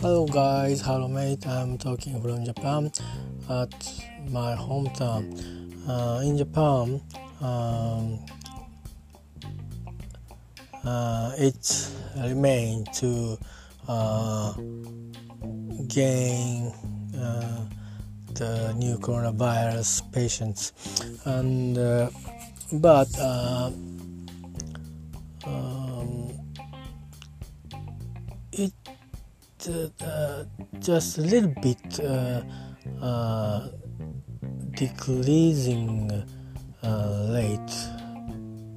Hello guys, hello mate. I'm talking from Japan at my hometown. Uh, in Japan, um, uh, it remains to uh, gain uh, the new coronavirus patients, and uh, but just a little bit uh, uh, decreasing uh, rate.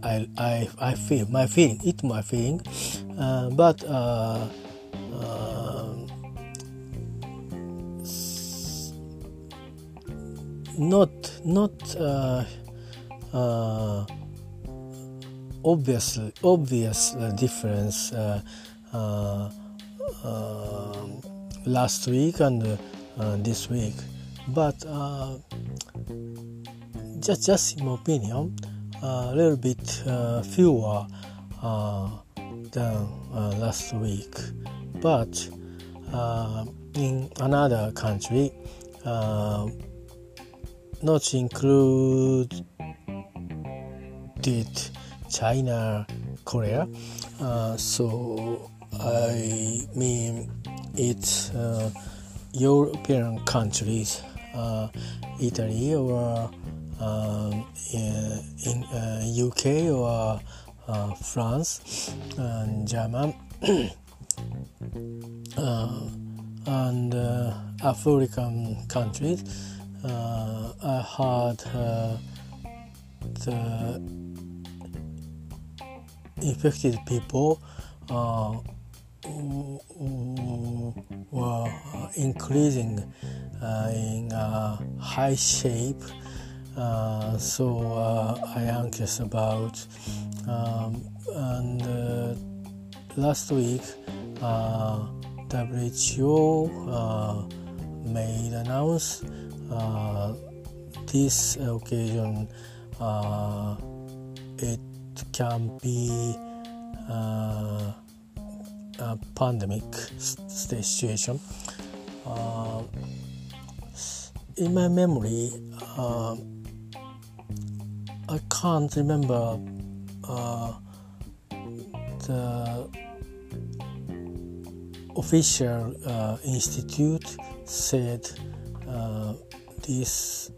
I, I, I feel my feeling it's my feeling uh, but uh, not not obvious obvious difference Um, last week and uh, uh, this week but uh, just just in my opinion a little bit uh, fewer uh, than uh, last week. But in another country, not included China, Korea. so I mean, it's European countries, Italy or um, in uh, UK or uh, France and German uh, and African countries. I heard the infected people uh, were increasing uh, in uh, high shape. Uh, so uh, I anxious about um, and uh, last week uh, WHO uh, made announce this occasion it can be a pandemic situation in my memory I can't remember uh, the official uh, institute said uh, this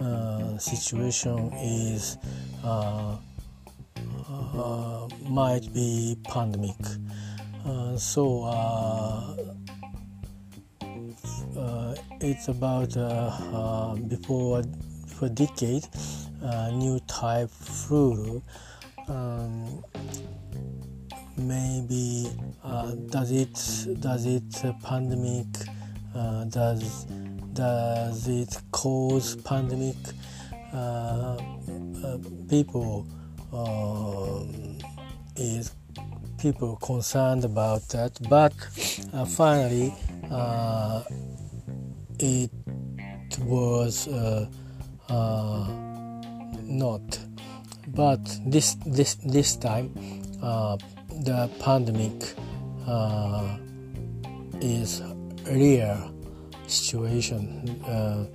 uh, situation is uh, uh, might be pandemic. So it's about before before decade uh, new type flu. Um, maybe uh, does it does it uh, pandemic uh, does does it cause pandemic uh, uh, people um, is people concerned about that but finally it was not. But this this this time, uh, the pandemic uh, is real situation uh,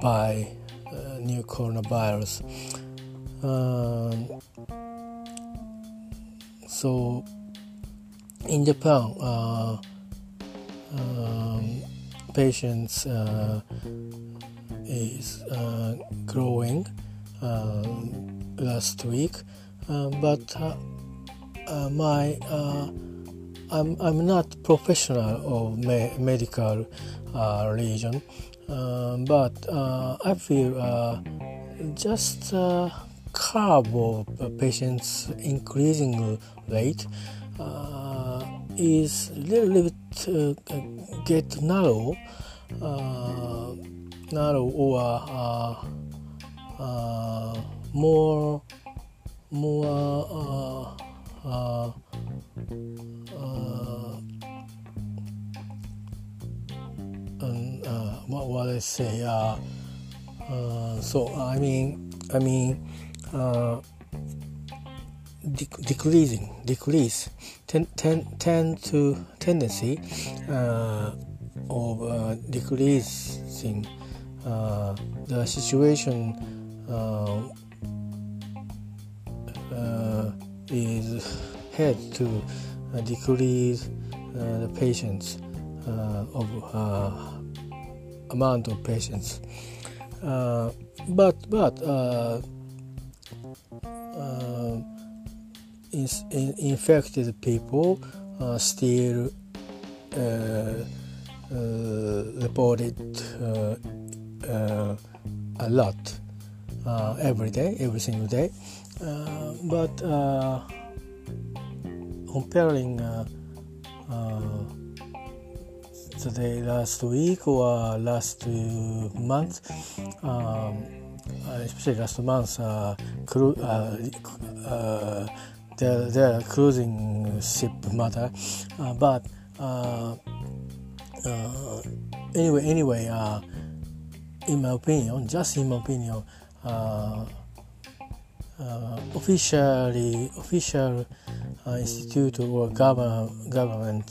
by uh, new coronavirus. So in Japan, uh, um, patients uh, is growing uh, last week, uh, but uh, my I'm, I'm not professional of me- medical region, but I feel just curve of patients increasing rate uh, is little bit uh, get narrow, uh, narrow or uh, more more uh, uh, um, what what I say so I mean I mean dec- decreasing, decrease, ten, ten, tend to tendency uh, of uh, decreasing uh, the situation uh, uh, is head to decrease the patients of amount of patients. but but Uh, in, in infected people uh, still uh, uh, reported uh, uh, a lot every day, every single day. but comparing today last week or last month um, especially last month uh, cru- uh, uh, the, the cruising ship matter. Uh, but uh, uh, anyway, anyway, uh, in my opinion, just in my opinion, uh, uh, officially, official institute or government, government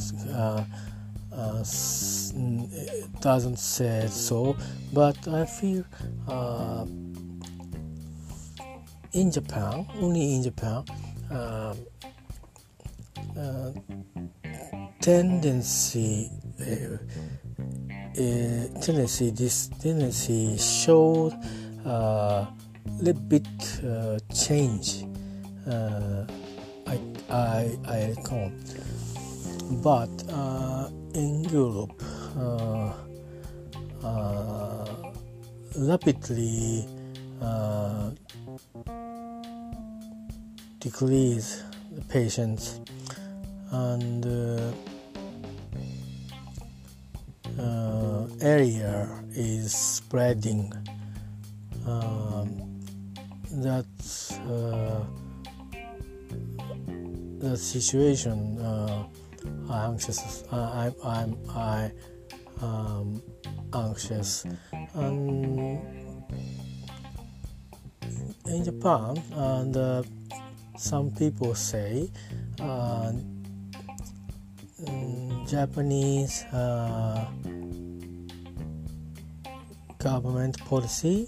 doesn't say so, but I feel in Japan, only in Japan, uh, uh, tendency uh, uh, tendency this tendency showed a uh, little bit change I I I reckon but in Europe rapidly decrease the patients and uh, uh, area is spreading. Um, that uh, the situation uh, anxious I, I'm I um, anxious and in Japan and uh, some people say uh, Japanese uh, government policy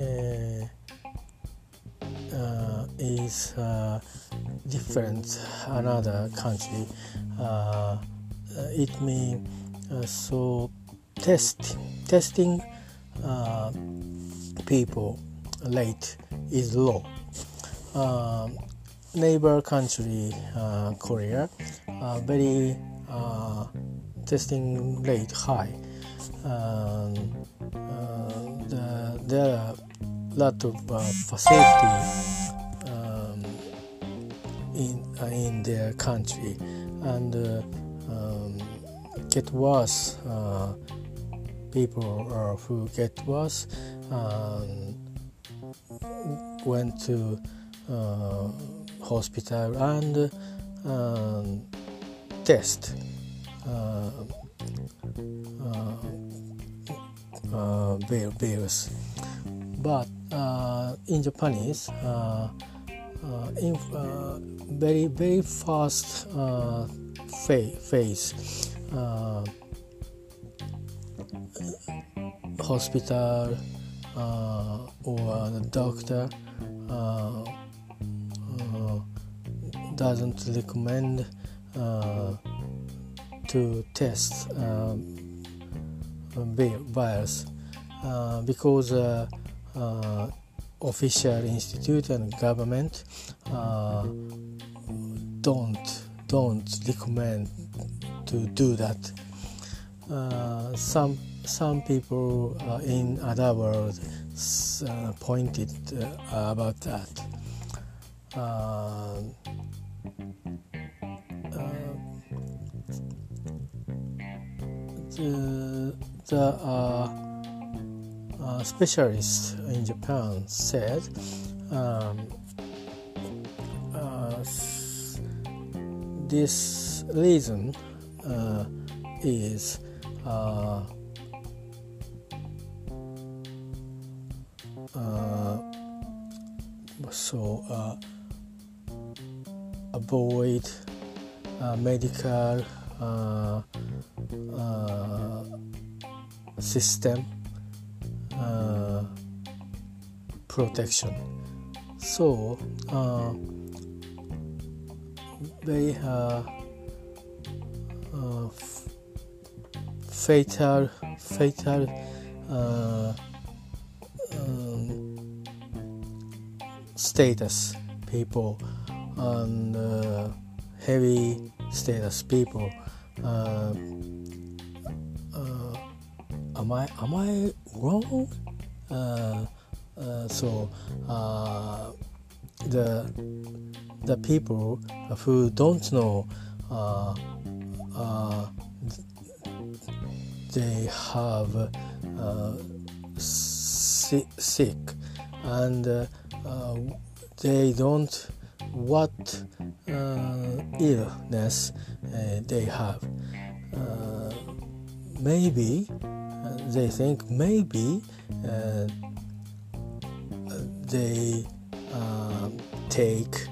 uh, uh is uh, different another country. Uh, it means so test testing people late is low. Neighbor country uh, Korea uh, very uh, testing rate high. Um, the, there are a lot of facility um, in in their country and um, get worse. people who get worse went to uh, hospital and um, test uh, uh, uh bills. But uh, in Japanese, uh, in very very fast phase, hospital or the doctor doesn't recommend uh, to test um, virus uh, because uh, uh, official institute and government uh, don't don't recommend to do that. Uh, some some people uh, in other world uh, pointed uh, about that. the, the uh, uh, specialists in Japan said um, uh, this reason uh, is uh, uh, so avoid medical system protection. So uh, they uh, uh, fatal fatal uh, um, status people and uh, heavy status people uh, uh, am I am I wrong? So the the people who don't know uh, uh, they have uh, sick, and uh, uh, they don't what uh, illness they have maybe they think maybe they take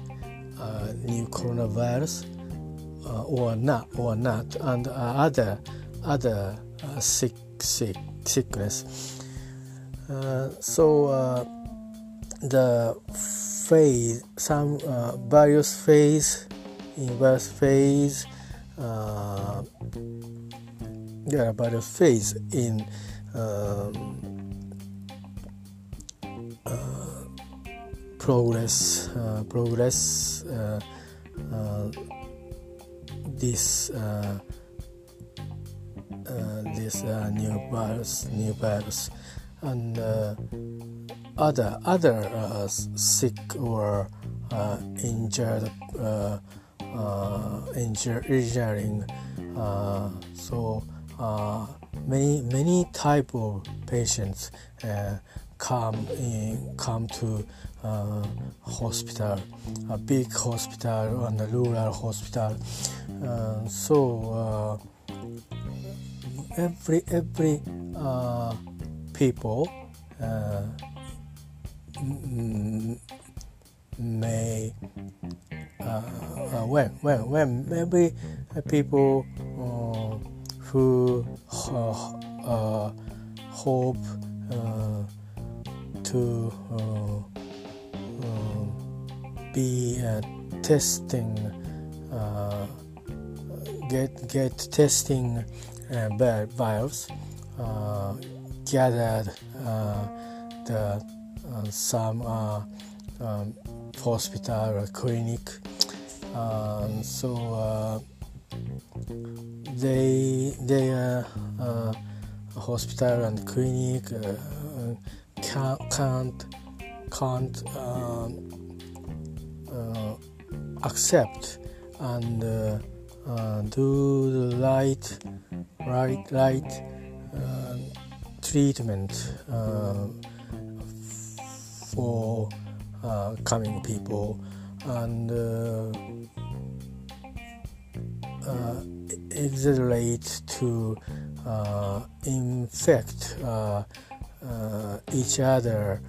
uh, new coronavirus uh, or not or not and uh, other other uh, sick sick sickness. Uh, so uh, the phase some various phase in various phase there are various phase in um, uh, progress uh, progress uh, uh, this uh, uh, this new virus new virus. And other other sick or injured injur- injuring so many many type of patients come in come to uh, hospital, a big hospital and a rural hospital. Uh, so uh, every every uh, people uh, may uh, when when when maybe people who uh, uh, hope uh, to be uh, testing uh, get get testing uh, virus gathered the some um, hospital or clinic um, so they they uh, hospital and clinic uh, can't can't, can't um, uh, accept and uh, do the right right right treatment for coming people. And exaggerate to uh, infect uh, uh, each other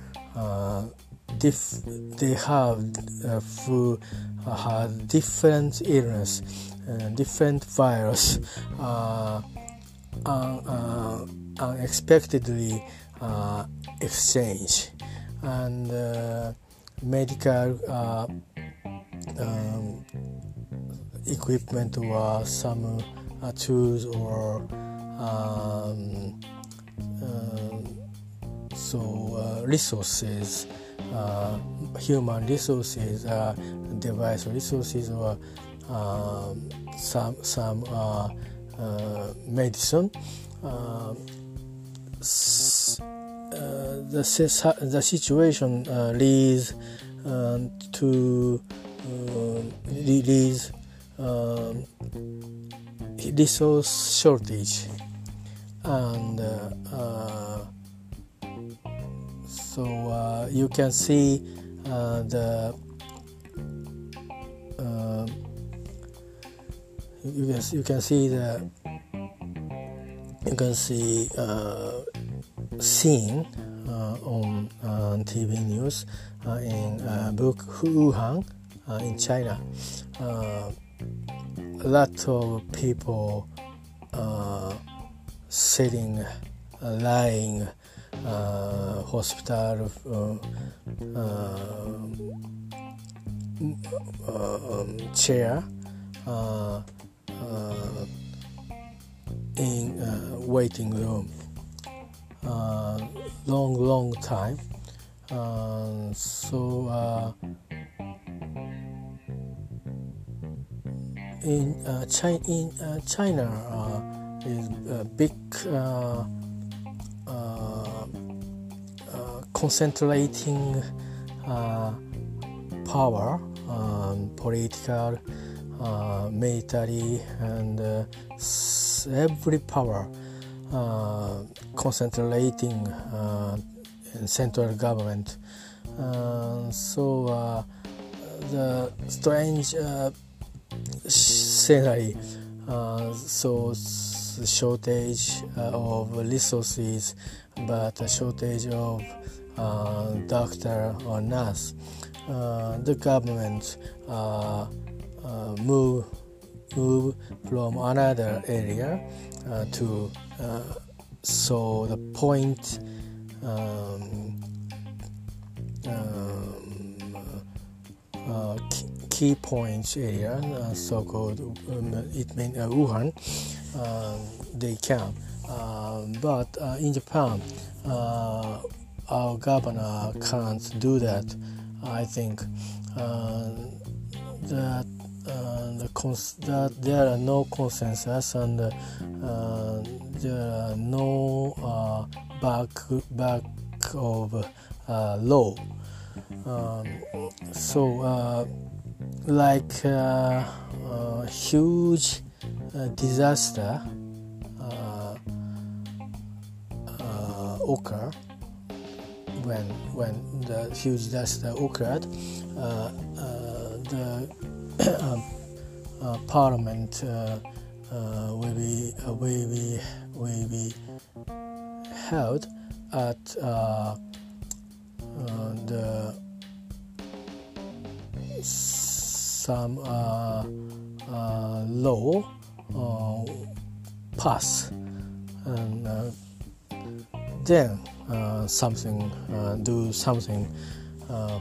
dif- they have uh, who had different illness, uh, different virus, uh, uh unexpectedly uh, exchange, and uh, medical um, equipment or some tools or um, so resources uh, human resources, uh, device resources, or uh, some some uh, uh, medicine. Uh, the the situation leads to leads um, resource shortage and so uh, you can see uh, the uh, you can you can see the you can see uh, scene uh, on uh, TV news in book Wuhan in China. A lot of people uh, sitting, uh, lying, uh, hospital um, chair in waiting room. Long long time. Uh, so uh, in uh, China, in uh, China uh, is a big uh, concentrating power, um, political, military, and every power concentrating in central government. Uh, so uh, the strange uh, scenery, so shortage of resources, but a shortage of doctor or nurse. the government move move from another area uh, to uh, so the point um, um, uh, key points area, uh, so-called um, it means uh, Wuhan, um, they can. Um, but uh, in Japan, uh, our governor can't do that. I think uh, that the cons- that there are no consensus and there are no back back of uh, law. Um, so, uh, like uh, uh huge uh, disaster uh, occur when when the huge disaster occurred, the um, parliament will be will be will be held at uh, uh, the some uh, uh law uh, pass. And then something do something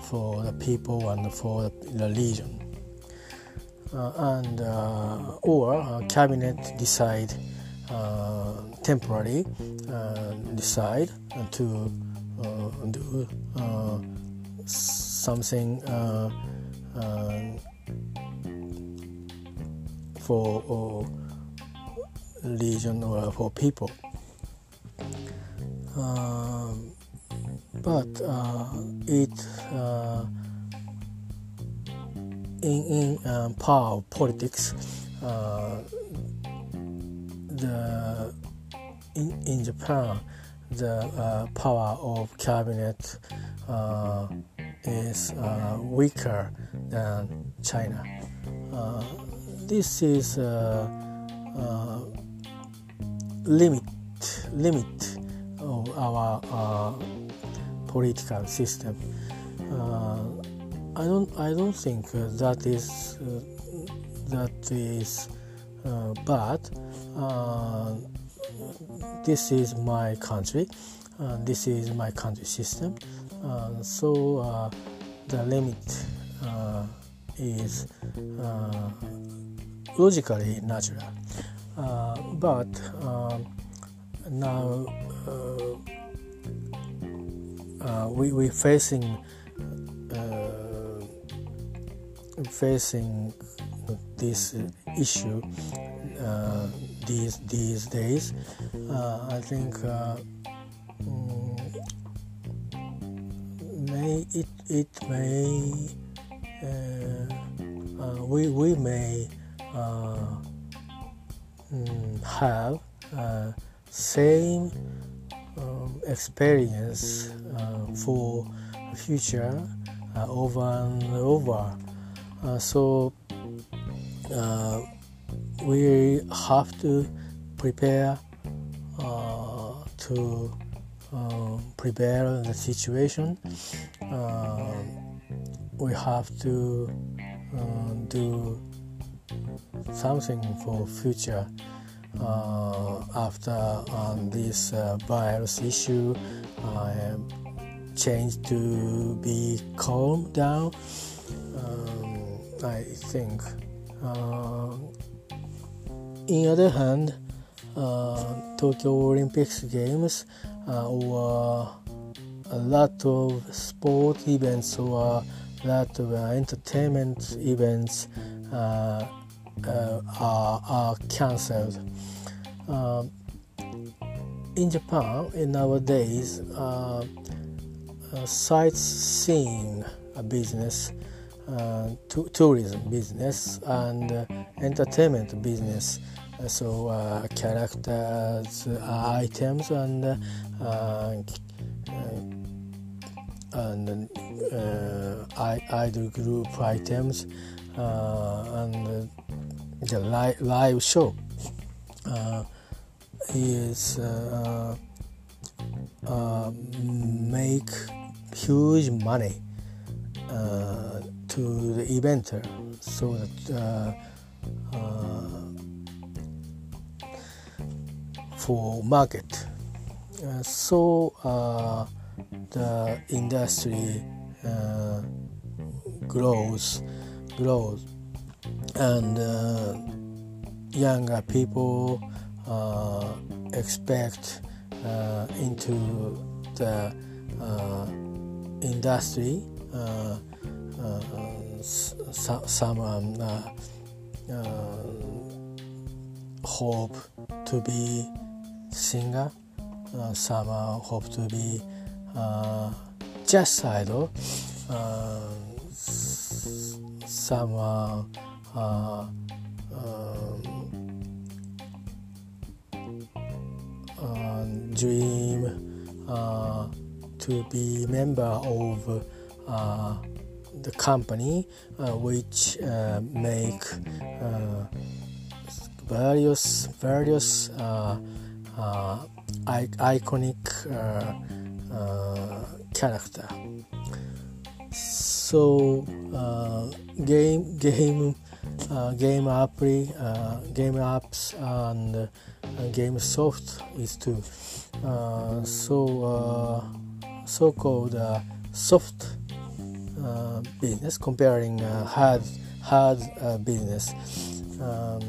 for the people and for the religion. And or cabinet decide uh, temporarily uh, decide to uh, do something for religion or for people. Uh, but uh, it uh, in in um, power politics the in, in Japan the uh, power of cabinet uh, is uh, weaker than China. Uh, this is uh, uh, limit limit of our political system. I don't I don't think that is that is bad uh, this is my country uh, this is my country system uh, so uh, the limit uh, is logically natural but um, now we we facing facing this issue uh, these these days. Uh, I think uh, may it it may we we may mm, have same um, experience uh, for the future uh, over and over. Uh, so we have to prepare uh, to uh, prepare the situation. Uh, we have to do something for future uh, after um, this uh, virus issue uh, changed to be calm down. Um, I think. Uh, in other hand, uh, Tokyo Olympics games uh, or a lot of sport events or a lot of entertainment events uh, uh, are, are cancelled. Um, in Japan, in nowadays, uh, uh, sightseeing business, uh, tourism business, and uh, entertainment business. So characters, items, and and idol group items and the live, live show. Uh, is uh, uh, make huge money uh, to the eventer so that uh, uh, for market. So the industry grows grows. And uh, younger people uh, expect uh, into the uh, industry uh, uh, some um, hope to be singer some hope to be jazz idol. Some uh, um, uh, dream uh, to be member of uh, the company uh, which uh, make various various iconic character so game game uh, game app, uh, game apps, and uh, game soft is too. Uh, so uh, so-called uh, soft business comparing hard hard business. Um,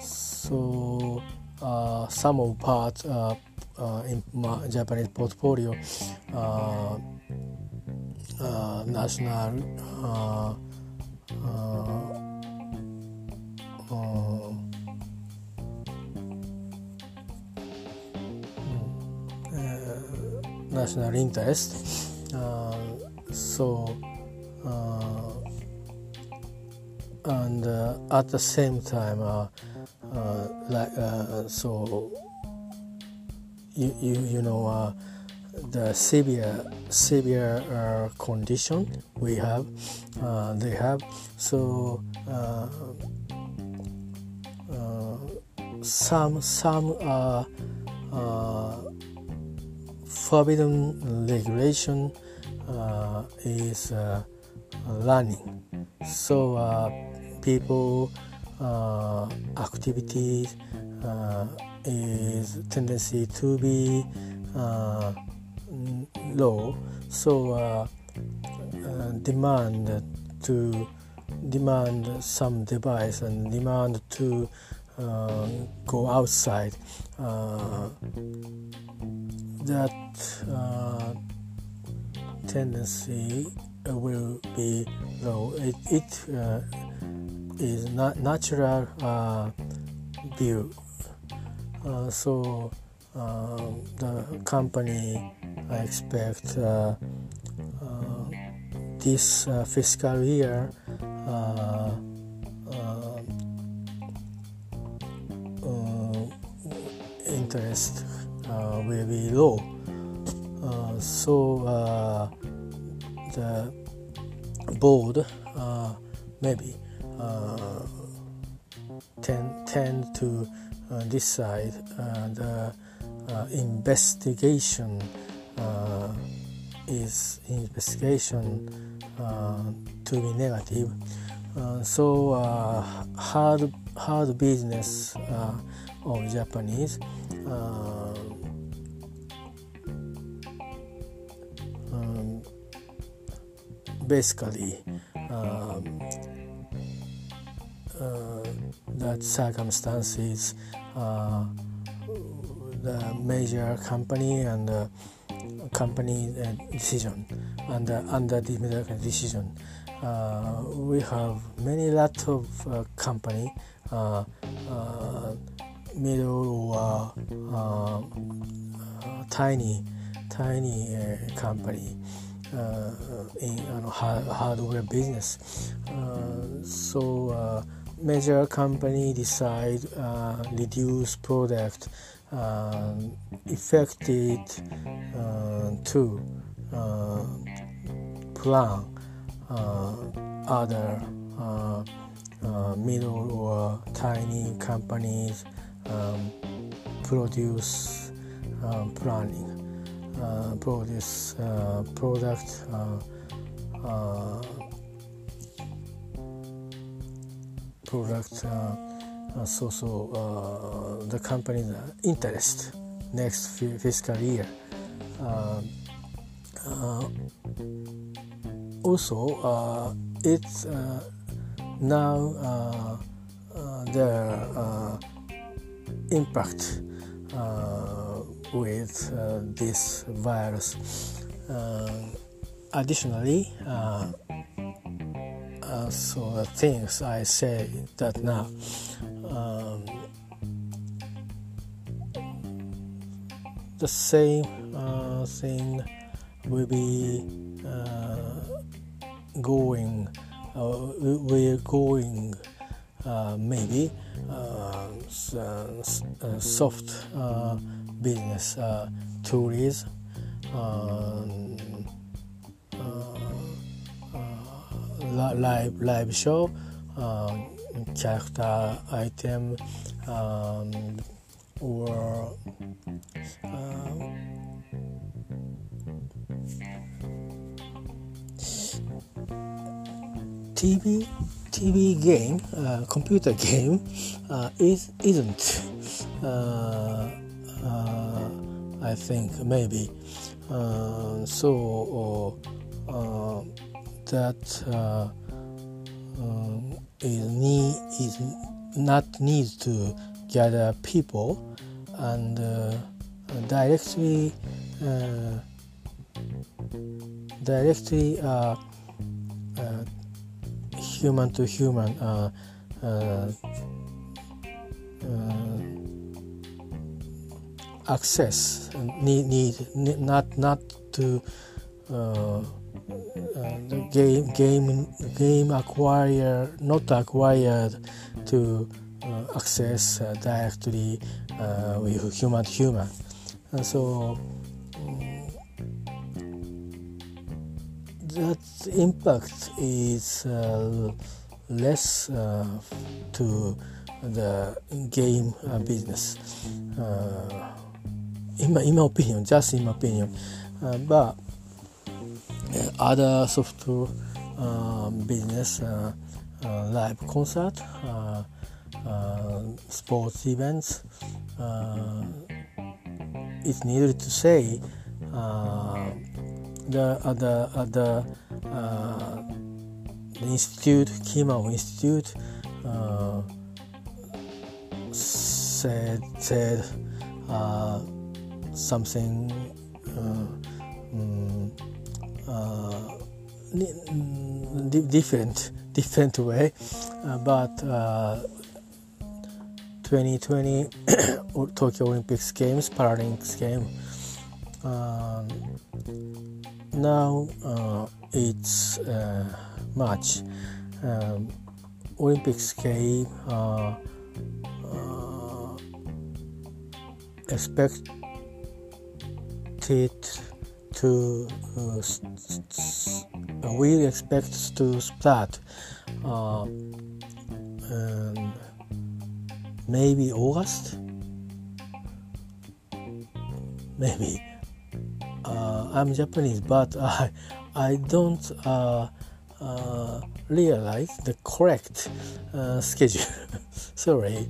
so Uh, some of part uh, uh, in my Japanese portfolio, national. national interest. Uh, so, uh, and uh, at the same time, like so, you you, you know the severe severe uh, condition we have uh, they have so uh, some some forbidden regulation uh, is uh, learning. So uh, people uh, activities uh, is tendency to be uh, low. So demand to demand some device and demand to go outside that uh, tendency will be low. It, it uh, is not natural uh, view. Uh, so uh, the company I expect this fiscal year interest uh, will be low. Uh, so uh, the board maybe tend, tend to decide the investigation is investigation uh, to be negative. Uh, so uh, hard hard business uh, of Japanese uh, um, basically um, uh, that circumstances uh, the major company and the company decision and under the decision. Uh, we have many lot of uh, company uh, uh middle or uh, uh, tiny tiny company in hardware business. So major company decide reduce product affected to plan uh, other uh, uh, middle or tiny companies um, produce um, planning, produce product. Product uh, so so uh, the company's interest next fiscal year uh, also uh, it's uh, now uh, the impact with this virus. additionally, so the things I say that now um, the same uh, thing will be uh, going uh, we're going uh, maybe uh, soft business tourism live live show character item um, or uh, TV TV game, uh, computer game, uh, is isn't. Uh, uh I think maybe. Uh, uh, that um, is need is not need to gather people and directly directly human to human uh, uh, uh, access need, need, not not to the game game game acquire not acquired to uh, access uh, directly uh, with human to human and so that impact is uh, less uh, to the game uh, business. Uh, in my, in my opinion, just in my opinion, uh, but uh, other software um, business, live concert, sports events, it's needed to say the uh, the uh, the, uh, the institute Kimao Institute uh, said said uh, something um, different different way, but 2020 Tokyo Olympics Games, Paralympics Games. Um, now uh, it's uh, March. Um, Olympics game uh, uh, expected to uh, we expect to start uh, um, maybe August maybe uh, I'm Japanese, but I I don't uh, uh, realize the correct uh, schedule. Sorry,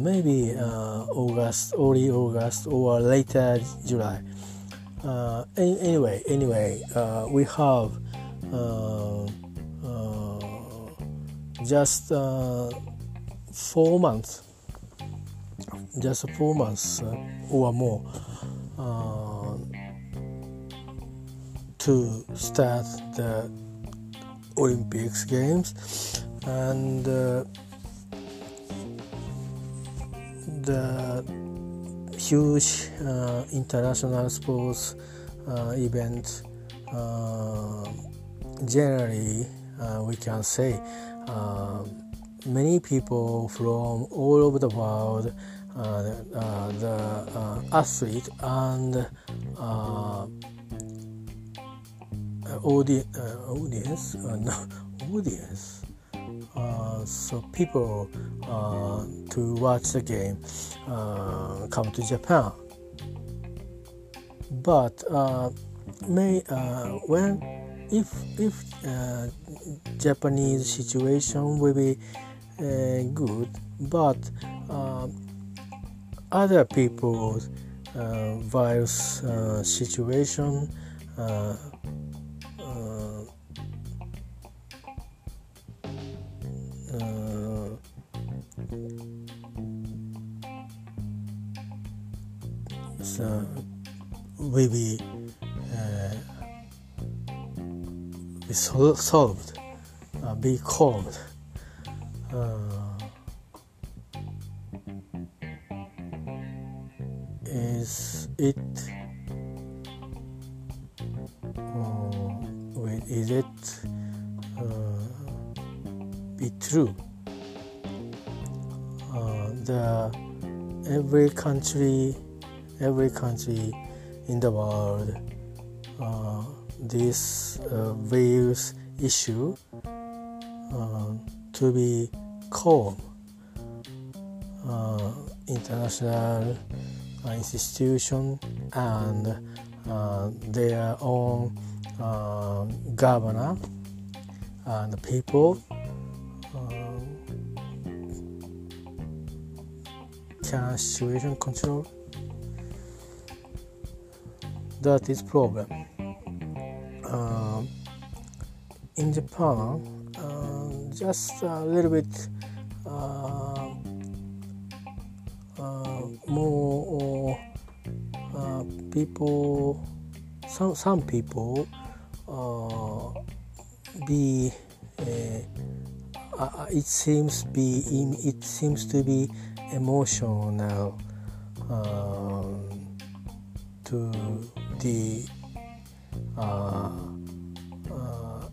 maybe August, early August, or later July. Uh, anyway, anyway, uh, we have just four months, just four months or more to start the Olympics games. And uh, the huge uh, international sports uh, event uh, generally uh, we can say uh, many people from all over the world the athlete and audi- uh, audience, uh, no, audience. Uh, so people uh, to watch the game uh, come to Japan. But uh, may when if if Japanese situation will be good, but other people's virus situation so will be uh, be sol- solved, uh, be calmed. Uh, is it uh, is it uh, be true? Uh, the every country every country in the world uh, this uh, virus issue uh, to be calm. Uh, international institution and uh, their own uh, governor and people can situation control that is problem. Uh, in Japan, uh, just a little bit uh, uh more uh, people, some some people uh, be it seems be it seems to be emotional to the uh, uh,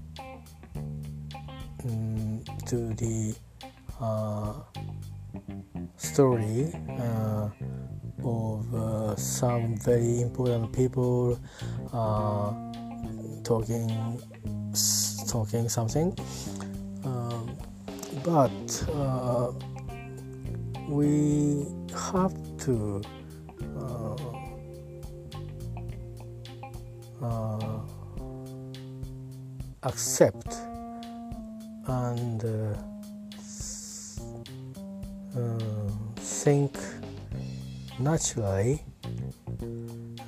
mm, to the uh, story uh, of uh, some very important people uh, talking talking something. Um, but we have to uh, accept and uh, uh, think naturally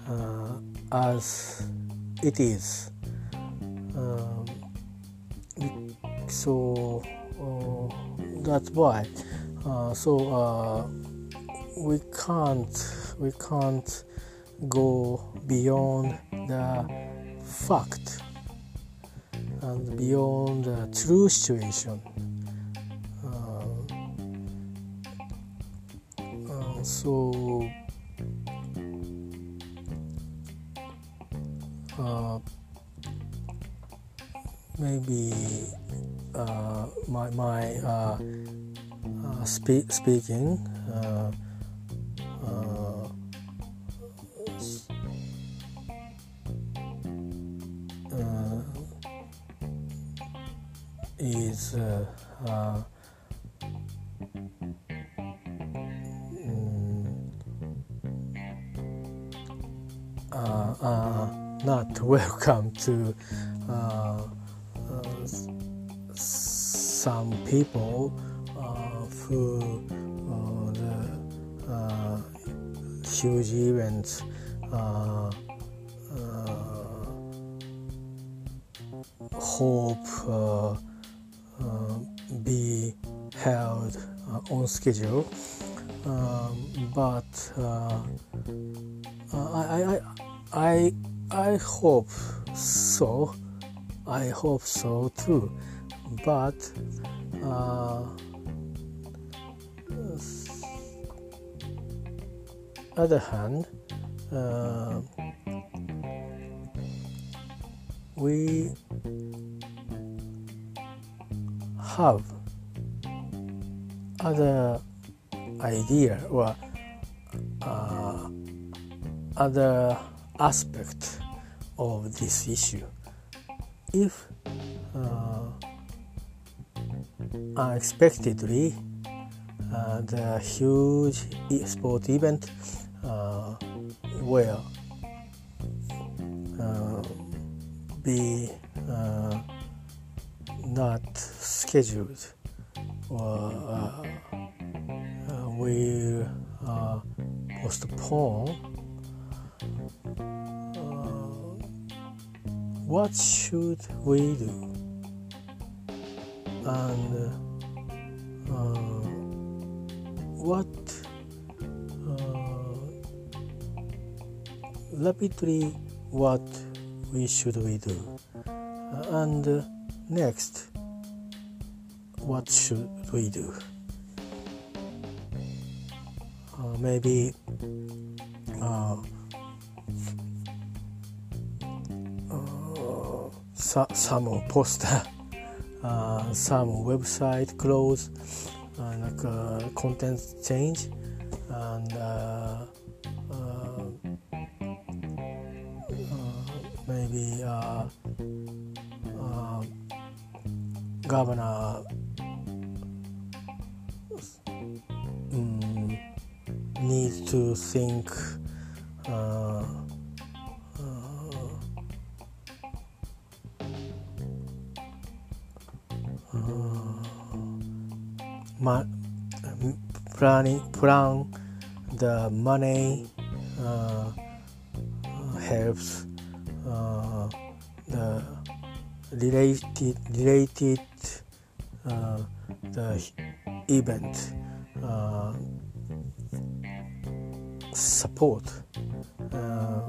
uh, as it is. Um, so uh, that's why. Uh, so we can't we can't go beyond the fact and beyond the true situation. Uh, uh, so uh, maybe uh, my my uh, uh, spe- speaking is uh, uh, mm, uh, not welcome to some people the huge events hope uh, uh, be held uh, on schedule. Um, but I, I, I, I hope so. I hope so too. But other hand, uh, we have other idea or uh, other aspect of this issue. If uh, unexpectedly uh, the huge sport event will uh, be uh, not scheduled or uh, uh, will uh, postpone, what should we do? And rapidly what we should we do and Next, what should we do? Uh, maybe uh, uh, some poster, uh, some website close, uh, like uh, content change, governor um, needs to think uh, uh, uh, planning plan the money uh, helps related related uh, the event uh, support uh,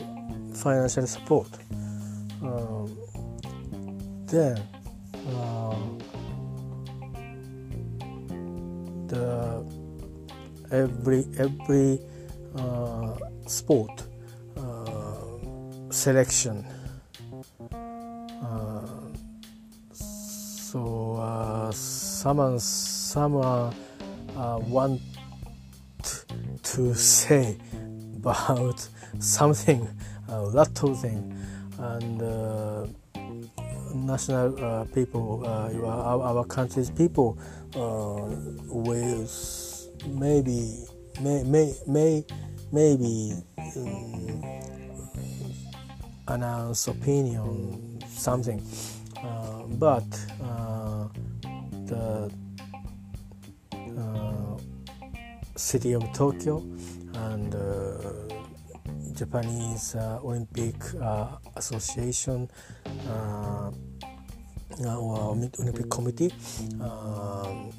financial support. Um, then uh, the every every uh, sport uh, selection someone someone uh, want to say about something a lot of and uh, national uh, people uh, our, our country's people uh, will maybe may may, may maybe um, announce opinion something. But city of Tokyo and uh, Japanese uh, Olympic uh, Association uh, uh, or Olympic Committee um,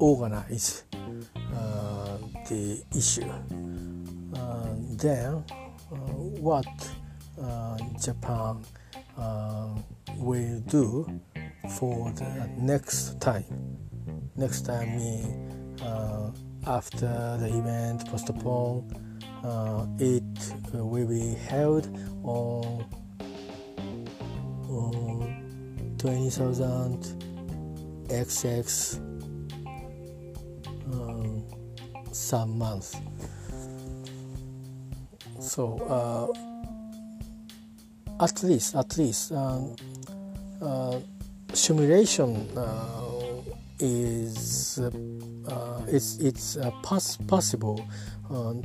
organize the issue. then, what Japan will do for the next time. Next time mean uh, after the event postponed, uh, it will be held on, on 20,000 XX um, some months. So uh, at least, at least, um, uh, simulation uh, is uh, it's it's pos- possible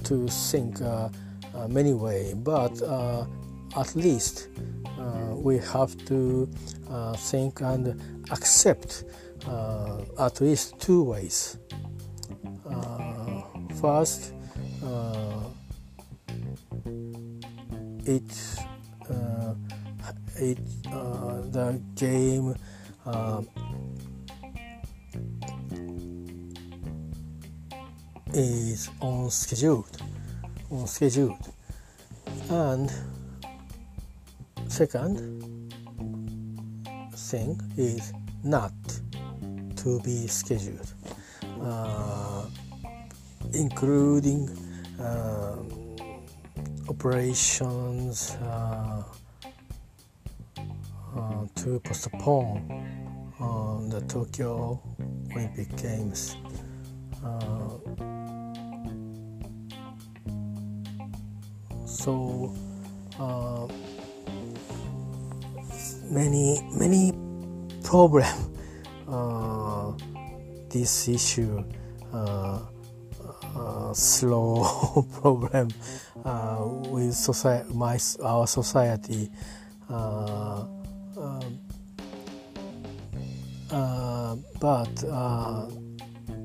to think many way, but at least uh, we have to uh, think and accept uh, at least two ways. Uh, first, uh, it it the game is on scheduled on and second thing is not to be scheduled uh, including uh, operations uh, uh to postpone the Tokyo Olympic Games. So uh, many many problem uh, this issue uh, uh slow problem uh, with society my our society uh, but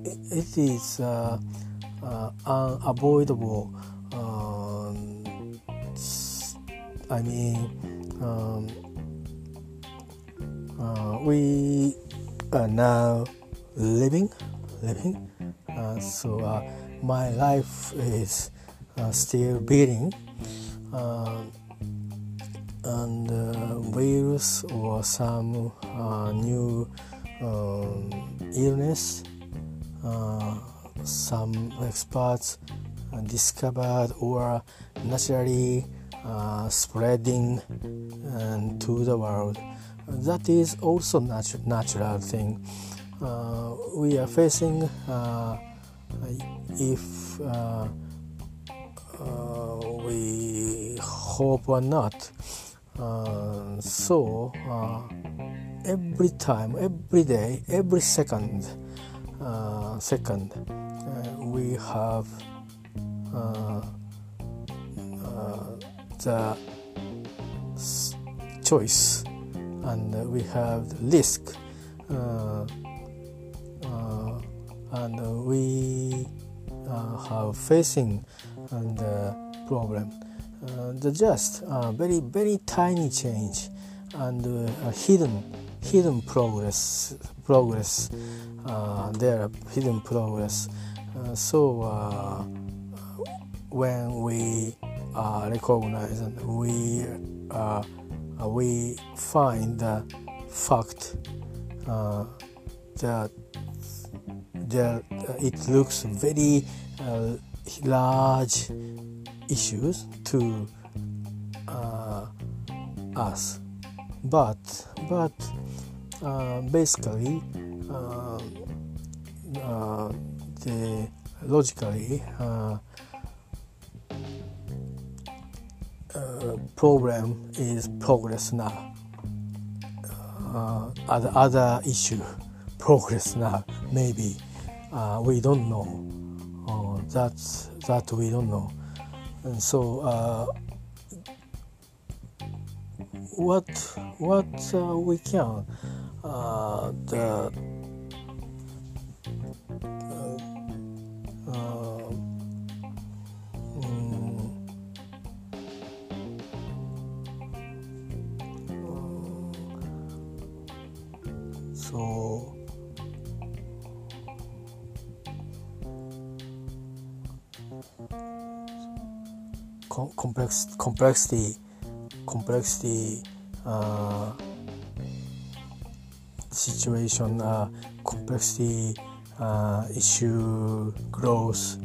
it is unavoidable I mean, um, uh, we are now living, living. Uh, so uh, my life is uh, still beating, uh, and uh, virus or some new um, illness. some experts discovered or naturally uh, spreading to the world. That is also natu- natural thing. Uh, we are facing uh, if uh, uh, we hope or not. Uh, so every time, every day, every second, second, we have the choice. And we have risk uh, uh, and we uh, have facing the problem. The just a very very tiny change and hidden hidden progress progress uh, there are hidden progress. Uh, so uh, when we uh, recognize and we uh, we find the fact uh, that that it looks very uh, large issues to uh, us. But but uh, basically the logically uh, problem is progress now. Uh, other, other issue, progress now, maybe. Uh, we don't know. Uh, that's, that we don't know. And so, uh, what, what uh, we can, uh, the complex complexity complexity uh, situation uh, complexity uh, issue growth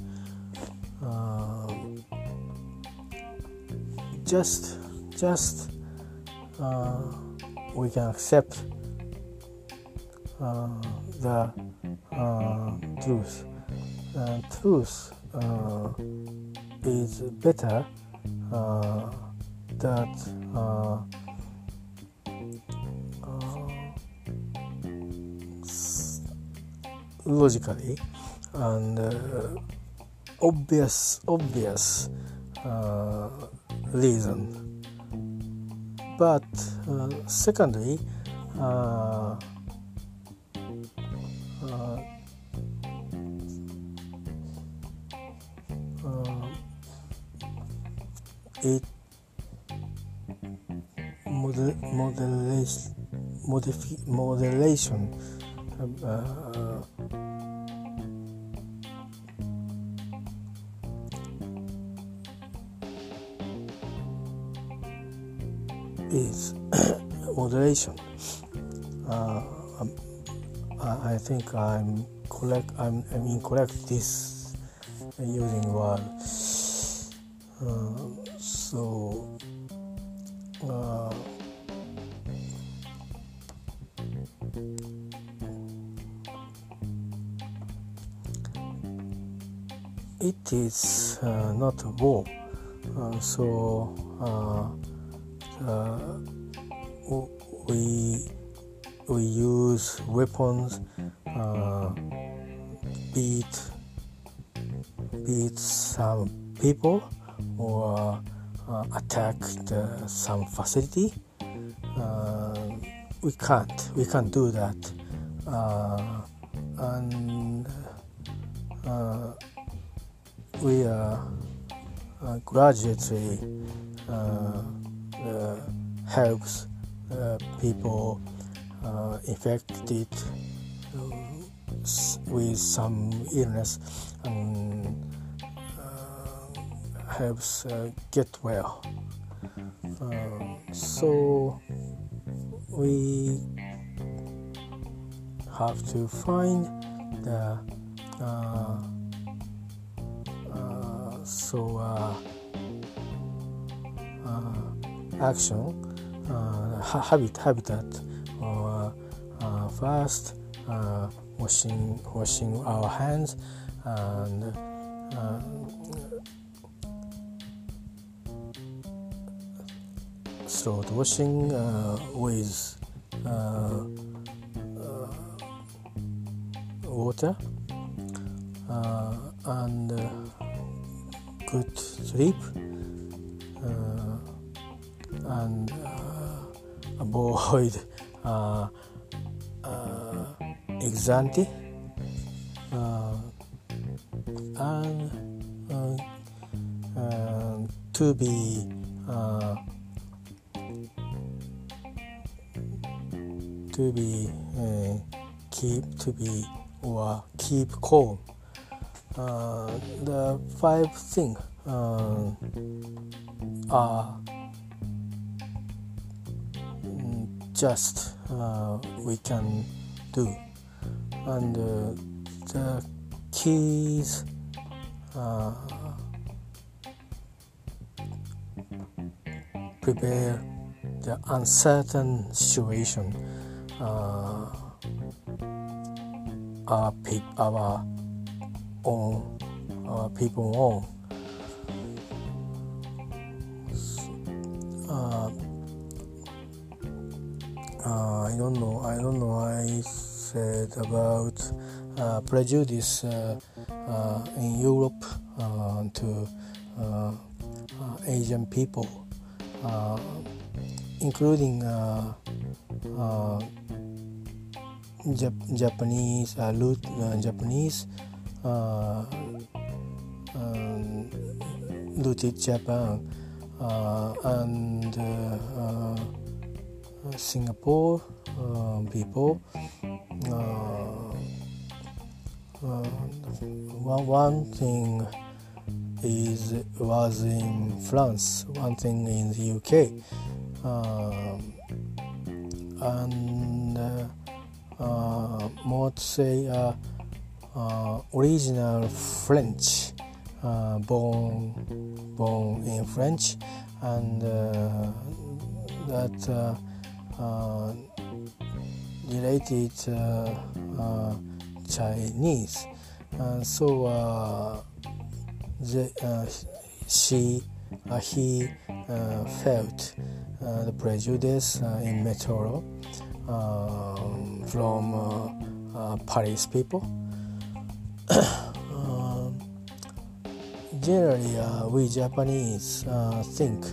uh, just just uh, we can accept uh, the truth. Truth is better Uh, that uh, uh, logically and uh, obvious obvious uh, reason. But secondly, it model, modelation, modifi, modelation uh, is moderation. Uh, um, I, I think I'm correct. I'm, I'm incorrect. This using word. Uh, so uh, it is uh, not war. Uh, so uh, uh, we we use weapons beat beat some people or uh, attack the, some facility. Uh, we can't. We can't do that. Uh, and uh, we are uh, gradually uh, helps people infected with some illness and helps uh, get well. Uh, so we have to find the uh, uh so uh, uh, action habit habitat or first washing washing our hands and throat washing uh, with uh, uh, water and good sleep and avoid uh, uh, uh, and to be to be uh, keep to be or keep calm. Uh, the five things uh, are just uh, we can do, and uh, the keys. Uh, prepare the uncertain situation uh, our, pe- our own people own. Uh, uh, I don't know. I don't know. I said about uh, prejudice uh, uh, in Europe uh, to Asian people, including Jap- Japanese, uh, uh, Japanese uh, um, looted Japan uh, and uh, uh, Singapore people. one, one thing is was in France, one thing in the UK, Um, and uh, uh, more to say uh, uh, original French, uh, born born in French, and uh, that related Chinese, and so she uh, he uh, felt uh, the prejudice in Metoro um, from uh, uh, Paris people. Um, generally, uh, we Japanese think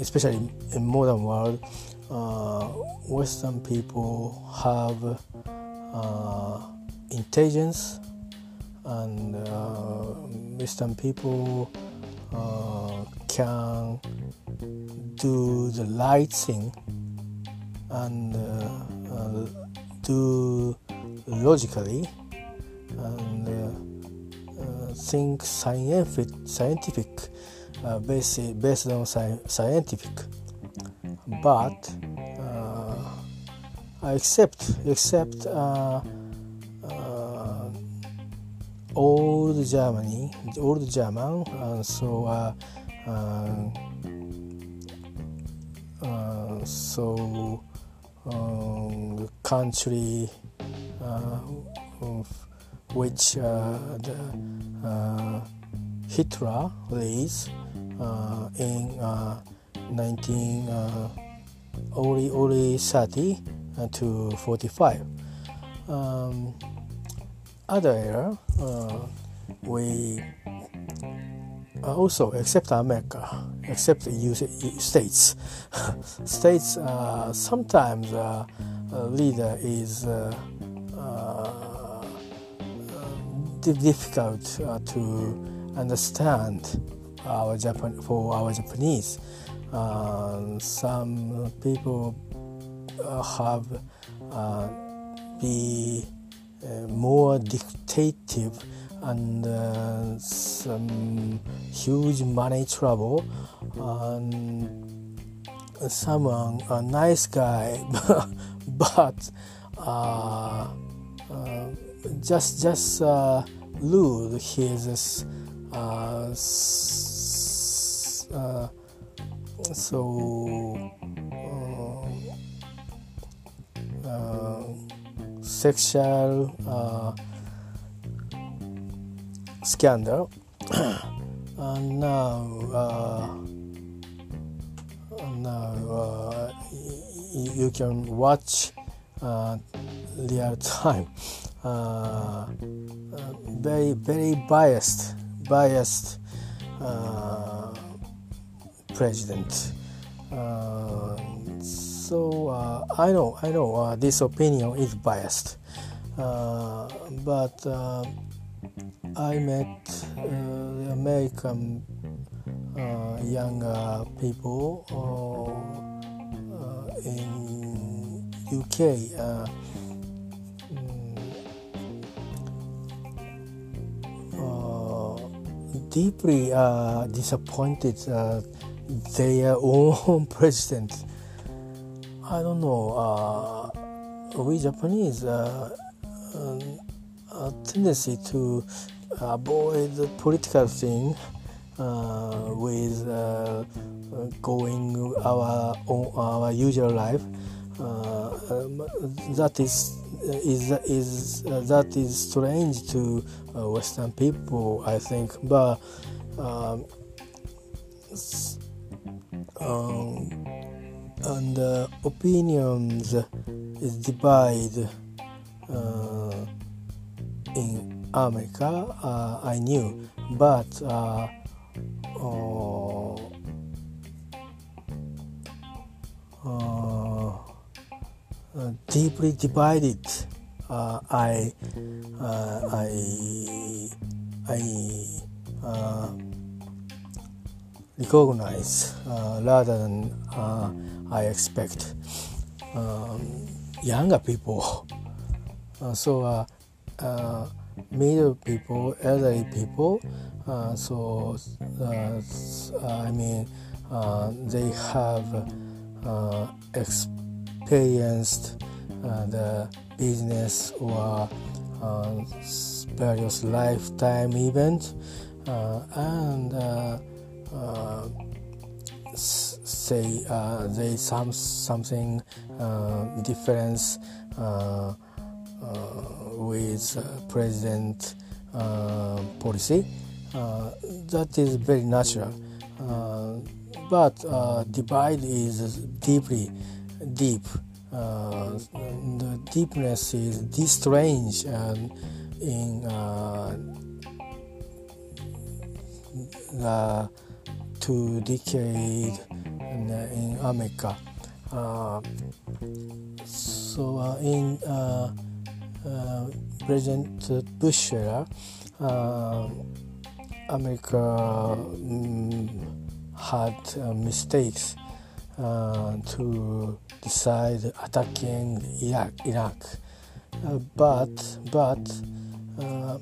especially in modern world, uh, Western people have uh, intelligence, and uh, Western people uh, can do the right thing and uh, do logically and think scientific, scientific uh, based, based on sci- scientific. But uh, except uh, uh, old Germany old German and so uh, uh, uh, so um, country which the Hitler leads in 19 uh, only only 30 to 45 um, other era uh, we also except America except the US, states. States uh, sometimes uh, leader is uh, uh, difficult to understand our Japan for our Japanese. Uh, some people uh, have uh, be more dictative and uh, some huge money trouble and someone a nice guy but uh, uh, just just lose his so uh, uh, sexual uh, scandal and now uh, now uh, you can watch uh, real time very very biased biased president. Uh, so uh, I know, I know uh, this opinion is biased, uh, but uh, I met uh, American young people in UK. Mm, deeply disappointed their own president. I don't know. Uh, we Japanese uh, a tendency to avoid the political thing uh, with uh, going our own, our usual life. Uh, um, that is is is that is strange to Western people, I think, but. Um, um, and uh, opinions is divided uh, in America. Uh, I knew, but uh, uh, uh, deeply divided. I I I recognize rather than I expect. Um, younger people, uh, so uh, uh, middle people, elderly people, uh, so I mean they have experienced the business or various lifetime events and uh, say uh, they some something uh, difference with president policy. that is very natural, but divide is deeply deep. Uh, the deepness is this strange and in uh, the two decade in, in America. so in President Bush era, America um, had uh, mistakes uh, to decide attacking Iraq. Iraq. Uh, but but uh,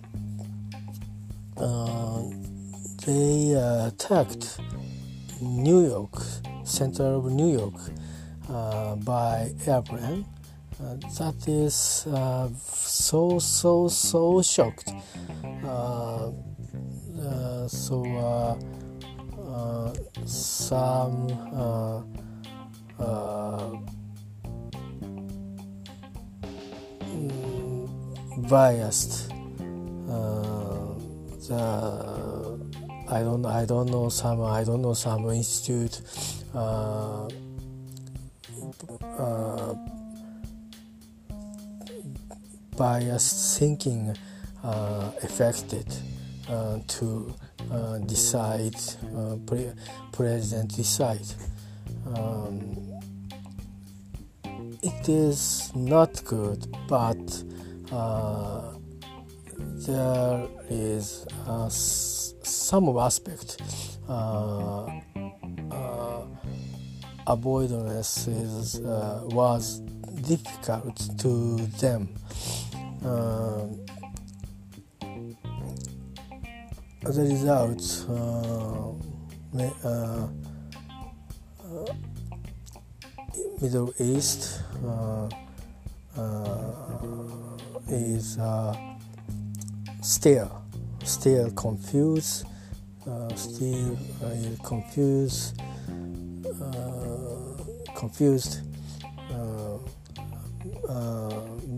uh, they attacked New York, center of New York, uh, by airplane. Uh, that is uh, so so so shocked. so uh, some uh, uh, mm, biased. the I don't I don't know some I don't know some institute uh, uh, biased thinking uh, affected to uh, decide, uh, pre- president decide. Um, it is not good, but uh, there is uh, some aspect uh, avoidance is uh, was difficult to them. Um, as a result, uh, uh, uh, Middle East uh, uh, is still still confused, still confused, confused.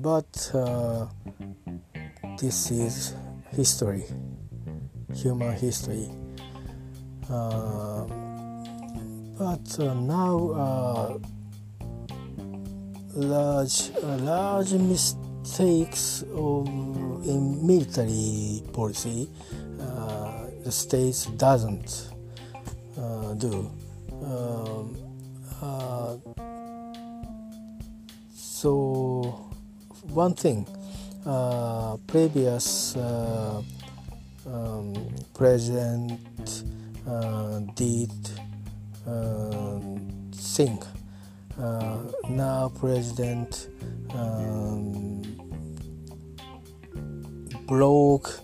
but this is history human history. Uh, but uh, now uh, large large mistakes of, in military policy the states doesn't do. Um, so one thing uh, previous uh, um, president uh, did uh, think. Uh, now president um, broke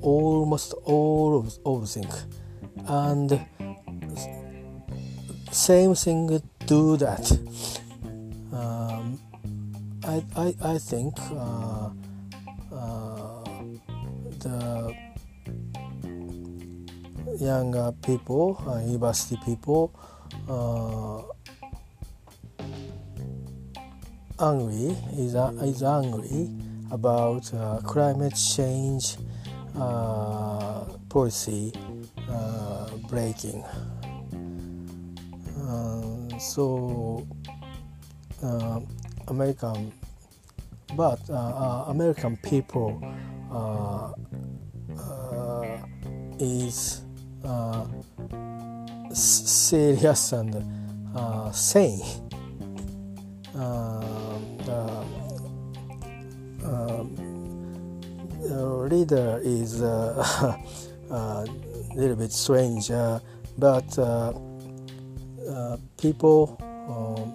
almost all of, of things and same thing do that um, I, I, I think uh, uh, the younger people, uh, university people, uh, angry is uh, is angry about climate change policy breaking. So American, but American people is uh, serious and uh, sane. The, um, leader is uh, a little bit strange, uh, but uh, uh, people um,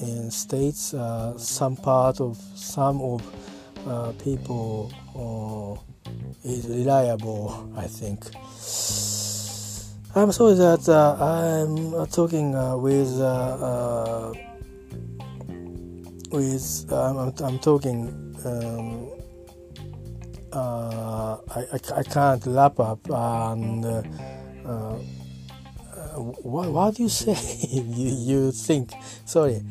in states, some part of some of people is reliable, I think. I'm sorry that uh, I'm uh, talking uh, with uh, uh, with um, I'm, I'm, talking. Um, uh, I, I, I, can't lap up and what, do you say? you, you think? Sorry.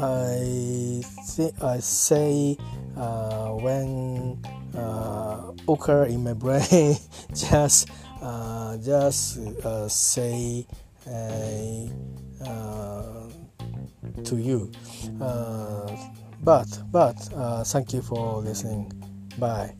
I think I say when uh, occur in my brain just uh, just uh, say to you but but thank you for listening bye